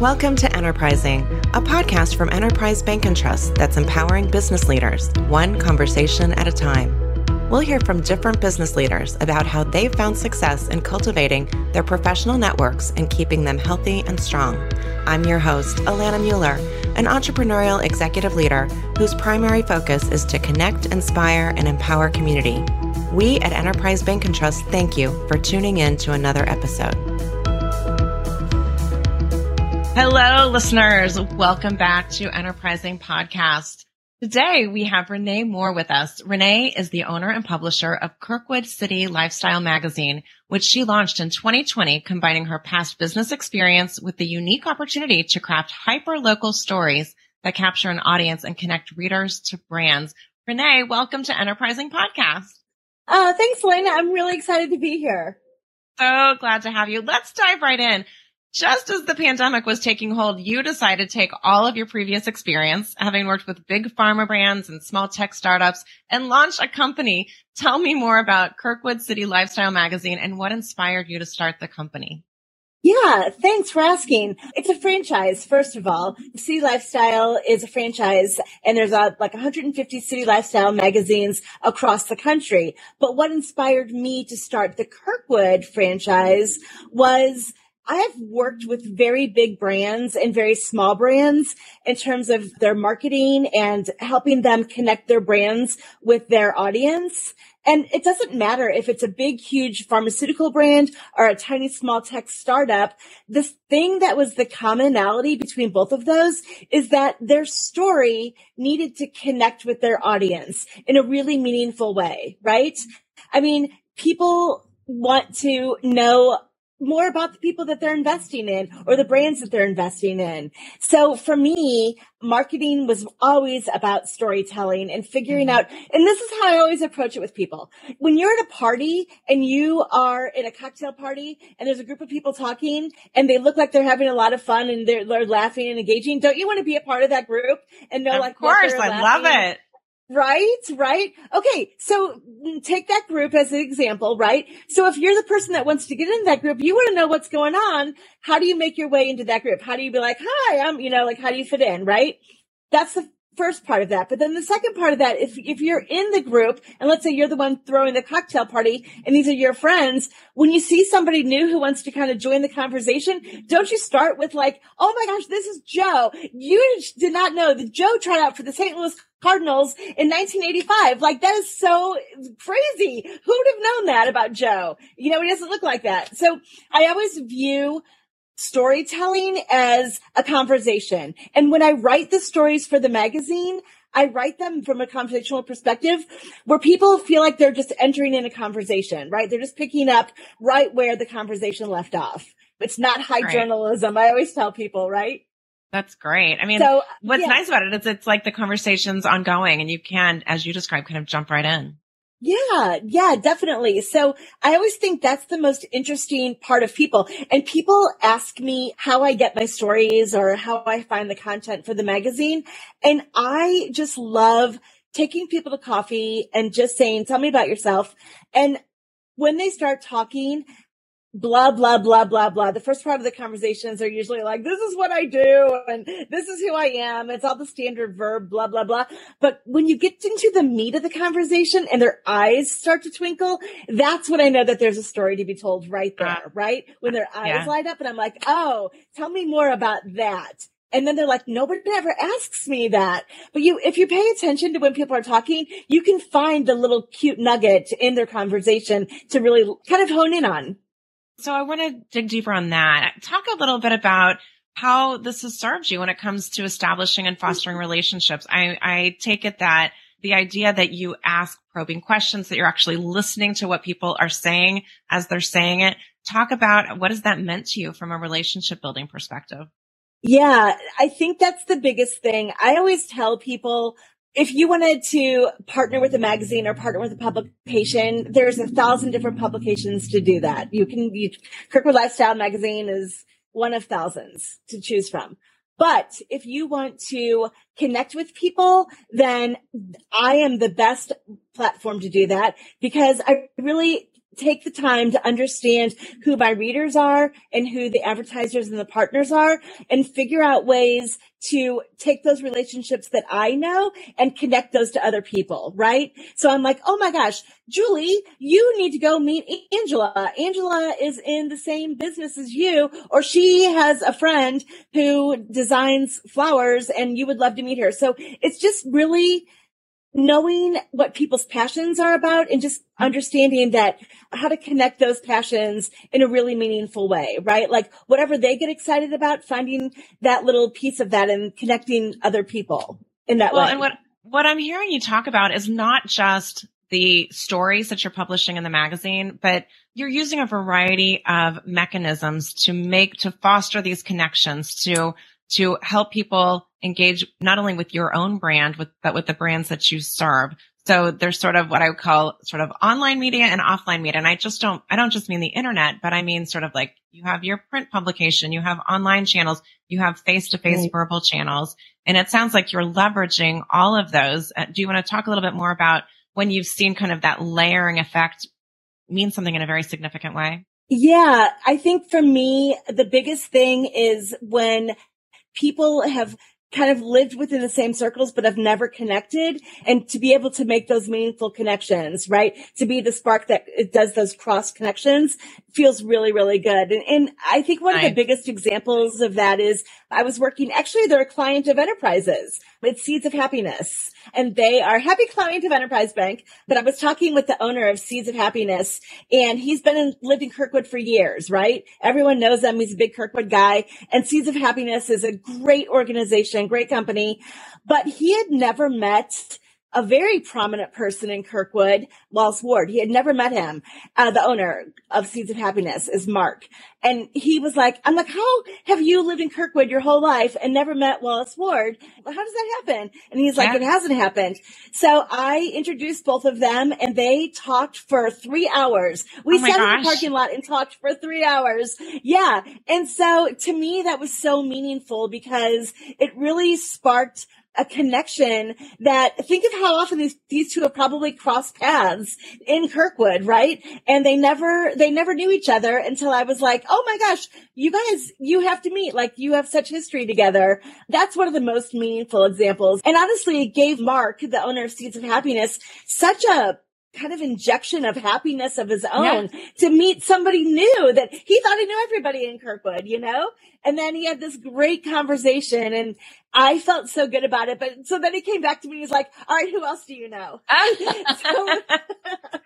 Welcome to Enterprising, a podcast from Enterprise Bank and Trust that's empowering business leaders, one conversation at a time. We'll hear from different business leaders about how they've found success in cultivating their professional networks and keeping them healthy and strong. I'm your host, Alana Mueller, an entrepreneurial executive leader whose primary focus is to connect, inspire, and empower community. We at Enterprise Bank and Trust thank you for tuning in to another episode. Hello, listeners. Welcome back to Enterprising Podcast. Today we have Renee Moore with us. Renee is the owner and publisher of Kirkwood City Lifestyle Magazine, which she launched in 2020, combining her past business experience with the unique opportunity to craft hyper local stories that capture an audience and connect readers to brands. Renee, welcome to Enterprising Podcast. Uh, thanks, Lena. I'm really excited to be here. So glad to have you. Let's dive right in. Just as the pandemic was taking hold, you decided to take all of your previous experience, having worked with big pharma brands and small tech startups, and launch a company. Tell me more about Kirkwood City Lifestyle Magazine and what inspired you to start the company. Yeah, thanks for asking. It's a franchise, first of all. City Lifestyle is a franchise and there's uh, a, like 150 city lifestyle magazines across the country. But what inspired me to start the Kirkwood franchise was I have worked with very big brands and very small brands in terms of their marketing and helping them connect their brands with their audience. And it doesn't matter if it's a big, huge pharmaceutical brand or a tiny, small tech startup. The thing that was the commonality between both of those is that their story needed to connect with their audience in a really meaningful way, right? I mean, people want to know more about the people that they're investing in or the brands that they're investing in. So for me, marketing was always about storytelling and figuring mm-hmm. out, and this is how I always approach it with people. When you're at a party and you are in a cocktail party and there's a group of people talking and they look like they're having a lot of fun and they're, they're laughing and engaging, don't you want to be a part of that group and know of like, of course, I love it. Right, right. Okay. So take that group as an example, right? So if you're the person that wants to get into that group, you want to know what's going on. How do you make your way into that group? How do you be like, hi, I'm, you know, like, how do you fit in, right? That's the first part of that. But then the second part of that, if, if you're in the group and let's say you're the one throwing the cocktail party and these are your friends, when you see somebody new who wants to kind of join the conversation, don't you start with like, Oh my gosh, this is Joe. You did not know that Joe tried out for the St. Louis Cardinals in 1985. Like that is so crazy. Who would have known that about Joe? You know, he doesn't look like that. So I always view storytelling as a conversation. And when I write the stories for the magazine, I write them from a conversational perspective where people feel like they're just entering in a conversation, right? They're just picking up right where the conversation left off. It's not high right. journalism. I always tell people, right? That's great. I mean, so, what's yeah. nice about it is it's like the conversation's ongoing and you can, as you described, kind of jump right in. Yeah, yeah, definitely. So I always think that's the most interesting part of people. And people ask me how I get my stories or how I find the content for the magazine. And I just love taking people to coffee and just saying, tell me about yourself. And when they start talking, blah, blah, blah, blah, blah. The first part of the conversations are usually like, this is what I do and this is who I am. It's all the standard verb, blah, blah, blah. But when you get into the meat of the conversation and their eyes start to twinkle, that's when I know that there's a story to be told right there, uh, right? When their eyes yeah. light up and I'm like, oh, tell me more about that. And then they're like, nobody ever asks me that. But you, if you pay attention to when people are talking, you can find the little cute nugget in their conversation to really kind of hone in on. So I want to dig deeper on that. Talk a little bit about how this has served you when it comes to establishing and fostering relationships. I, I take it that the idea that you ask probing questions, that you're actually listening to what people are saying as they're saying it. Talk about what has that meant to you from a relationship building perspective? Yeah, I think that's the biggest thing. I always tell people if you wanted to partner with a magazine or partner with a publication, there's a thousand different publications to do that. You can, you, Kirkwood Lifestyle magazine is one of thousands to choose from. But if you want to connect with people, then I am the best platform to do that because I really take the time to understand who my readers are and who the advertisers and the partners are and figure out ways to take those relationships that I know and connect those to other people, right? So I'm like, oh my gosh, Julie, you need to go meet Angela. Angela is in the same business as you, or she has a friend who designs flowers and you would love to meet her. So it's just really knowing what people's passions are about and just understanding that how to connect those passions in a really meaningful way, right? Like whatever they get excited about, finding that little piece of that and connecting other people in that way. well, way. And what, what I'm hearing you talk about is not just the stories that you're publishing in the magazine, but you're using a variety of mechanisms to make, to foster these connections, to to help people engage not only with your own brand, with, but with the brands that you serve. So there's sort of what I would call sort of online media and offline media. And I just don't, I don't just mean the internet, but I mean sort of like you have your print publication, you have online channels, you have face to face verbal channels. And it sounds like you're leveraging all of those. Uh, do you want to talk a little bit more about when you've seen kind of that layering effect mean something in a very significant way? Yeah, I think for me, the biggest thing is when people have kind of lived within the same circles, but have never connected and to be able to make those meaningful connections, right? To be the spark that does those cross connections feels really, really good. And, and I think one of the biggest examples of that is I was working, actually, they're a client of enterprises. It's Seeds of Happiness and they are happy client of Enterprise Bank. But I was talking with the owner of Seeds of Happiness and he's been in, lived in Kirkwood for years, right? Everyone knows him. He's a big Kirkwood guy and Seeds of Happiness is a great organization, great company, but he had never met a very prominent person in Kirkwood, Wallace Ward. He had never met him. Uh, the owner of Seeds of Happiness is Mark. And he was like, I'm like, how have you lived in Kirkwood your whole life and never met Wallace Ward? How does that happen? And he's like, yeah. it hasn't happened. So I introduced both of them and they talked for three hours. We oh sat gosh. in the parking lot and talked for three hours. Yeah. And so to me, that was so meaningful because it really sparked a connection that think of how often these, these two have probably crossed paths in Kirkwood, right? And they never, they never knew each other until I was like, Oh my gosh, you guys, you have to meet. Like you have such history together. That's one of the most meaningful examples. And honestly, it gave Mark, the owner of Seeds of Happiness, such a kind of injection of happiness of his own yeah. to meet somebody new that he thought he knew everybody in Kirkwood, you know? And then he had this great conversation and I felt so good about it. But so then he came back to me. And he's like, all right, who else do you know? Oh. so,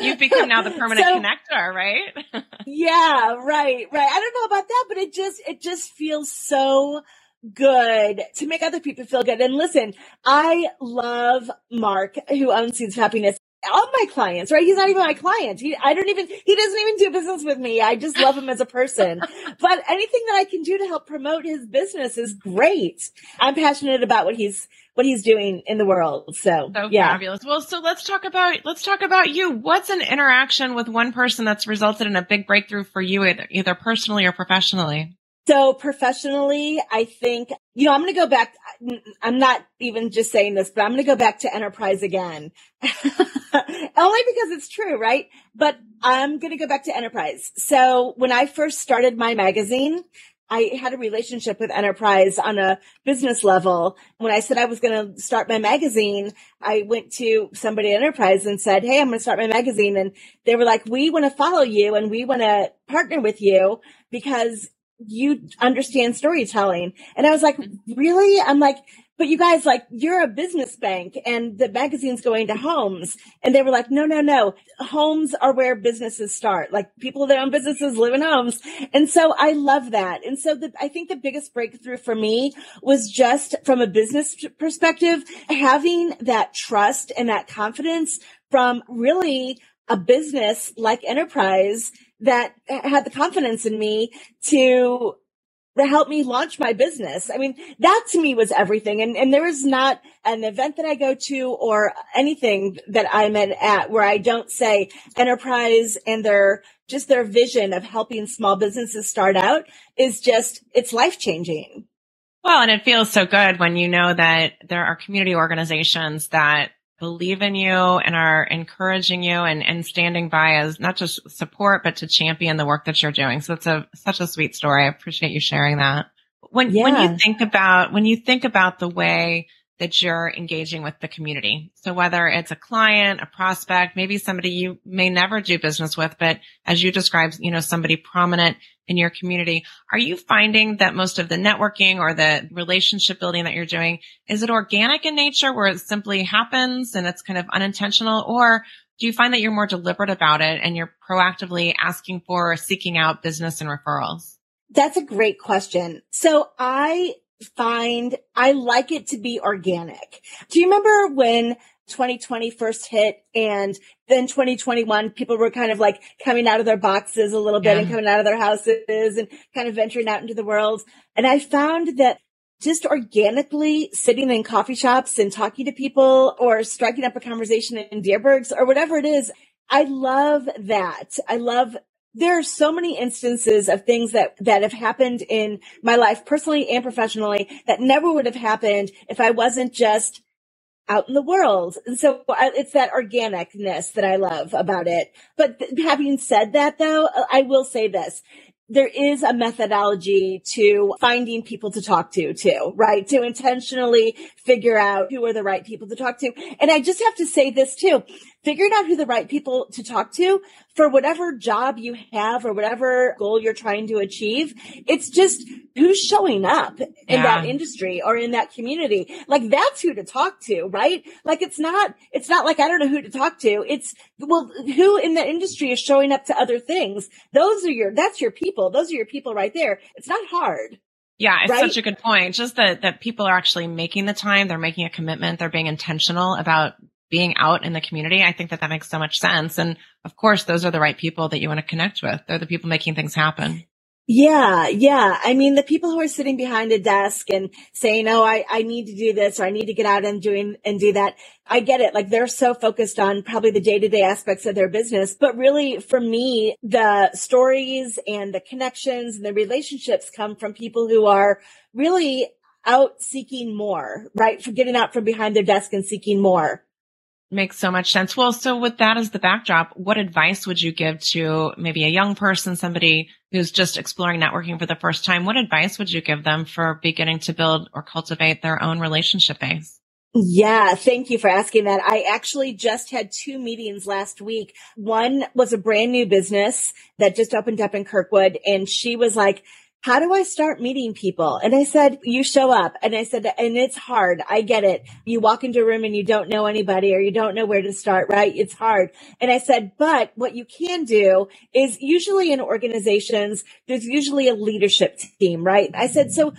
You've become now the permanent so, connector, right? yeah, right, right. I don't know about that, but it just, it just feels so good to make other people feel good. And listen, I love Mark who owns Seeds of Happiness all my clients, right? He's not even my client. He, I don't even, he doesn't even do business with me. I just love him as a person. but anything that I can do to help promote his business is great. I'm passionate about what he's, what he's doing in the world. So, so yeah. fabulous. Well, so let's talk about, let's talk about you. What's an interaction with one person that's resulted in a big breakthrough for you, either, either personally or professionally? So professionally, I think, you know, I'm going to go back. I'm not even just saying this, but I'm going to go back to enterprise again. Only because it's true, right? But I'm going to go back to enterprise. So when I first started my magazine, I had a relationship with enterprise on a business level. When I said I was going to start my magazine, I went to somebody at enterprise and said, Hey, I'm going to start my magazine. And they were like, we want to follow you and we want to partner with you because you understand storytelling. And I was like, really? I'm like, but you guys, like, you're a business bank and the magazine's going to homes. And they were like, no, no, no. Homes are where businesses start. Like people that own businesses live in homes. And so I love that. And so the, I think the biggest breakthrough for me was just from a business perspective, having that trust and that confidence from really a business like enterprise that had the confidence in me to help me launch my business. I mean, that to me was everything. And, and there is not an event that I go to or anything that I'm at where I don't say enterprise and their, just their vision of helping small businesses start out is just, it's life changing. Well, and it feels so good when you know that there are community organizations that believe in you and are encouraging you and, and standing by as not just support, but to champion the work that you're doing. So it's a, such a sweet story. I appreciate you sharing that. When, yeah. when you think about, when you think about the way that you're engaging with the community. So whether it's a client, a prospect, maybe somebody you may never do business with, but as you described, you know, somebody prominent in your community, are you finding that most of the networking or the relationship building that you're doing, is it organic in nature where it simply happens and it's kind of unintentional? Or do you find that you're more deliberate about it and you're proactively asking for or seeking out business and referrals? That's a great question. So I find I like it to be organic. Do you remember when 2020 first hit and then 2021 people were kind of like coming out of their boxes a little bit yeah. and coming out of their houses and kind of venturing out into the world. And I found that just organically sitting in coffee shops and talking to people or striking up a conversation in Dierberg's or whatever it is. I love that. I love there are so many instances of things that, that have happened in my life personally and professionally that never would have happened if I wasn't just out in the world. And so it's that organicness that I love about it. But th- having said that though, I will say this there is a methodology to finding people to talk to too, right? To intentionally figure out who are the right people to talk to. And I just have to say this too figuring out who the right people to talk to for whatever job you have or whatever goal you're trying to achieve. It's just who's showing up in yeah. that industry or in that community. Like that's who to talk to, right? Like it's not, it's not like I don't know who to talk to. It's, well, who in that industry is showing up to other things? Those are your, that's your people. Those are your people right there. It's not hard. Yeah, it's right? such a good point. Just that, that people are actually making the time. They're making a commitment. They're being intentional about being out in the community. I think that that makes so much sense. And of course, those are the right people that you want to connect with. They're the people making things happen. Yeah, yeah. I mean, the people who are sitting behind a desk and saying, "Oh, I, I need to do this or I need to get out and doing and do that." I get it. Like they're so focused on probably the day to day aspects of their business, but really, for me, the stories and the connections and the relationships come from people who are really out seeking more, right? For getting out from behind their desk and seeking more. Makes so much sense. Well, so with that as the backdrop, what advice would you give to maybe a young person, somebody who's just exploring networking for the first time? What advice would you give them for beginning to build or cultivate their own relationship base? Yeah, thank you for asking that. I actually just had two meetings last week. One was a brand new business that just opened up in Kirkwood and she was like, how do I start meeting people? And I said, you show up. And I said, and it's hard. I get it. You walk into a room and you don't know anybody or you don't know where to start, right? It's hard. And I said, but what you can do is usually in organizations, there's usually a leadership team, right? I said, so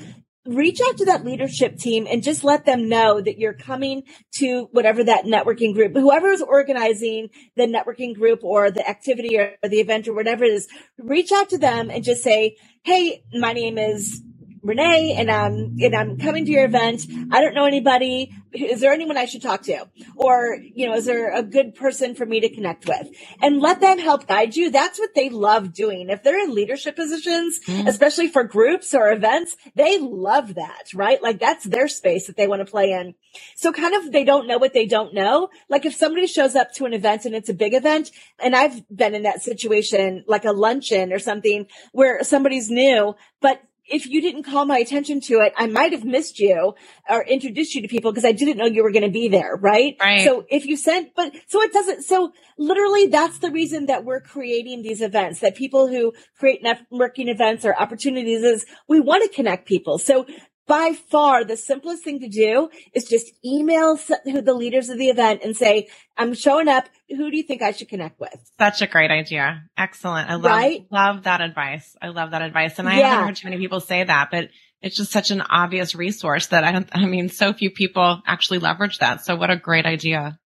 reach out to that leadership team and just let them know that you're coming to whatever that networking group, whoever is organizing the networking group or the activity or the event or whatever it is, reach out to them and just say, Hey, my name is Renee and I'm, and I'm coming to your event. I don't know anybody. Is there anyone I should talk to? Or, you know, is there a good person for me to connect with? And let them help guide you. That's what they love doing. If they're in leadership positions, mm. especially for groups or events, they love that, right? Like that's their space that they want to play in. So kind of they don't know what they don't know. Like if somebody shows up to an event and it's a big event, and I've been in that situation, like a luncheon or something where somebody's new, but if you didn't call my attention to it, I might have missed you or introduced you to people because I didn't know you were going to be there. Right? right. So if you sent, but so it doesn't, so literally that's the reason that we're creating these events that people who create networking events or opportunities is we want to connect people. So by far the simplest thing to do is just email the leaders of the event and say, I'm showing up. Who do you think I should connect with? Such a great idea. Excellent. I love, right? love that advice. I love that advice. And I yeah. haven't heard too many people say that, but it's just such an obvious resource that I don't, I mean, so few people actually leverage that. So what a great idea.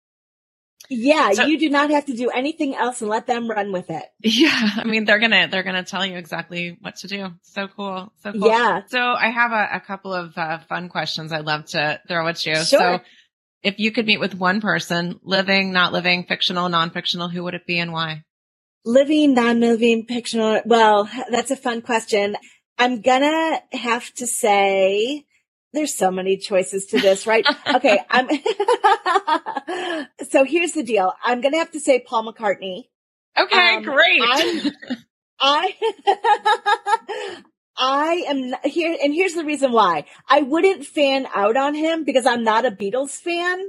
Yeah, so, you do not have to do anything else and let them run with it. Yeah, I mean they're gonna they're gonna tell you exactly what to do. So cool, so cool. Yeah. So I have a, a couple of uh, fun questions I'd love to throw at you. Sure. So if you could meet with one person, living, not living, fictional, non-fictional, who would it be and why? Living, non-living, fictional. Well, that's a fun question. I'm gonna have to say There's so many choices to this, right? okay. I'm, so here's the deal. I'm going to have to say Paul McCartney. Okay, um, great. I'm, I, I am here, and here's the reason why. I wouldn't fan out on him because I'm not a Beatles fan,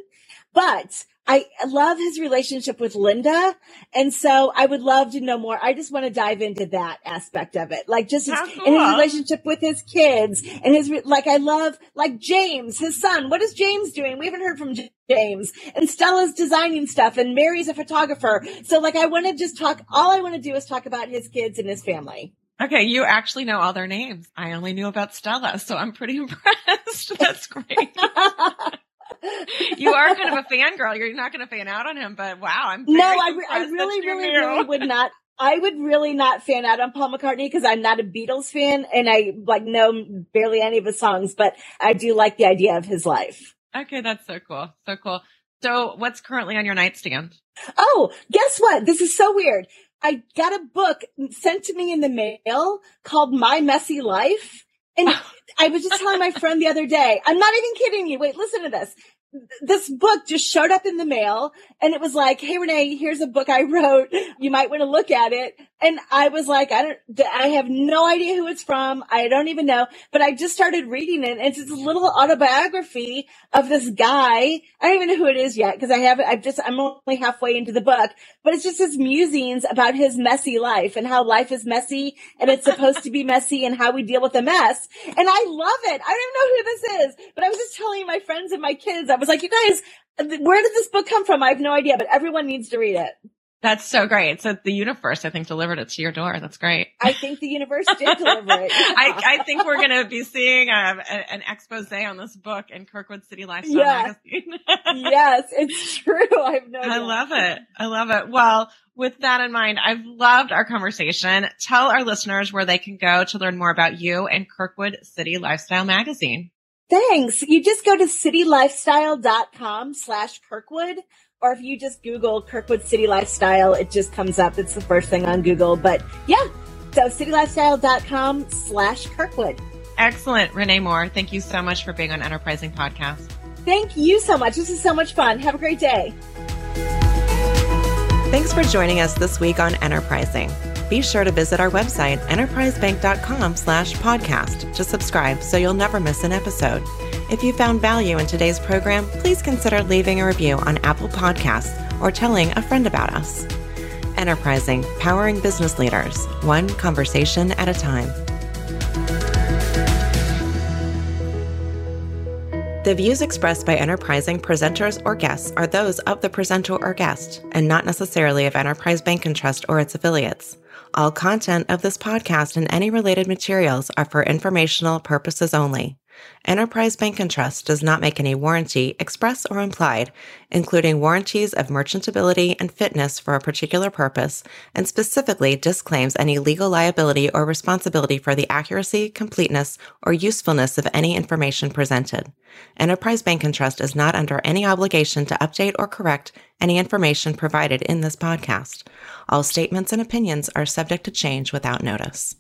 but I love his relationship with Linda. And so I would love to know more. I just want to dive into that aspect of it. Like just his, cool. in his relationship with his kids and his, like I love, like James, his son. What is James doing? We haven't heard from James and Stella's designing stuff and Mary's a photographer. So like I want to just talk, all I want to do is talk about his kids and his family. Okay, you actually know all their names. I only knew about Stella, so I'm pretty impressed. That's great. you are kind of a fangirl. You're not going to fan out on him, but wow, I'm no, I, re- I really, really, really would not. I would really not fan out on Paul McCartney because I'm not a Beatles fan and I like know barely any of his songs, but I do like the idea of his life. Okay, that's so cool. So cool. So what's currently on your nightstand? Oh, guess what? This is so weird. I got a book sent to me in the mail called My Messy Life. And I was just telling my friend the other day, I'm not even kidding you. Wait, listen to this this book just showed up in the mail and it was like, Hey, Renee, here's a book I wrote. You might want to look at it. And I was like, I don't, I have no idea who it's from. I don't even know, but I just started reading it. And it's a little autobiography of this guy. I don't even know who it is yet because I haven't, I've just, I'm only halfway into the book, but it's just his musings about his messy life and how life is messy and it's supposed to be messy and how we deal with the mess. And I love it. I don't even know who this is, but I was just telling my friends and my kids, I was like, you guys, where did this book come from? I have no idea, but everyone needs to read it. That's so great. So the universe, I think, delivered it to your door. That's great. I think the universe did deliver it. I, I, think we're going to be seeing um, a, an expose on this book in Kirkwood City Lifestyle yes. Magazine. yes, it's true. I have no. I love it. I love it. Well, with that in mind, I've loved our conversation. Tell our listeners where they can go to learn more about you and Kirkwood City Lifestyle Magazine. Thanks. You just go to citylifestyle.com slash Kirkwood or if you just Google Kirkwood City Lifestyle, it just comes up. It's the first thing on Google. But yeah, so citylifestyle.com slash Kirkwood. Excellent. Renee Moore, thank you so much for being on Enterprising Podcast. Thank you so much. This is so much fun. Have a great day. Thanks for joining us this week on Enterprising. Be sure to visit our website, enterprisebank.com slash podcast to subscribe so you'll never miss an episode. If you found value in today's program, please consider leaving a review on Apple Podcasts or telling a friend about us. Enterprising, powering business leaders, one conversation at a time. The views expressed by Enterprising presenters or guests are those of the presenter or guest, and not necessarily of Enterprise Bank and Trust or its affiliates. All content of this podcast and any related materials are for informational purposes only. Enterprise Bank and Trust does not make any warranty, express or implied, including warranties of merchantability and fitness for a particular purpose, and specifically disclaims any legal liability or responsibility for the accuracy, completeness, or usefulness of any information presented. Enterprise Bank and Trust is not under any obligation to update or correct any information provided in this podcast. All statements and opinions are subject to change without notice.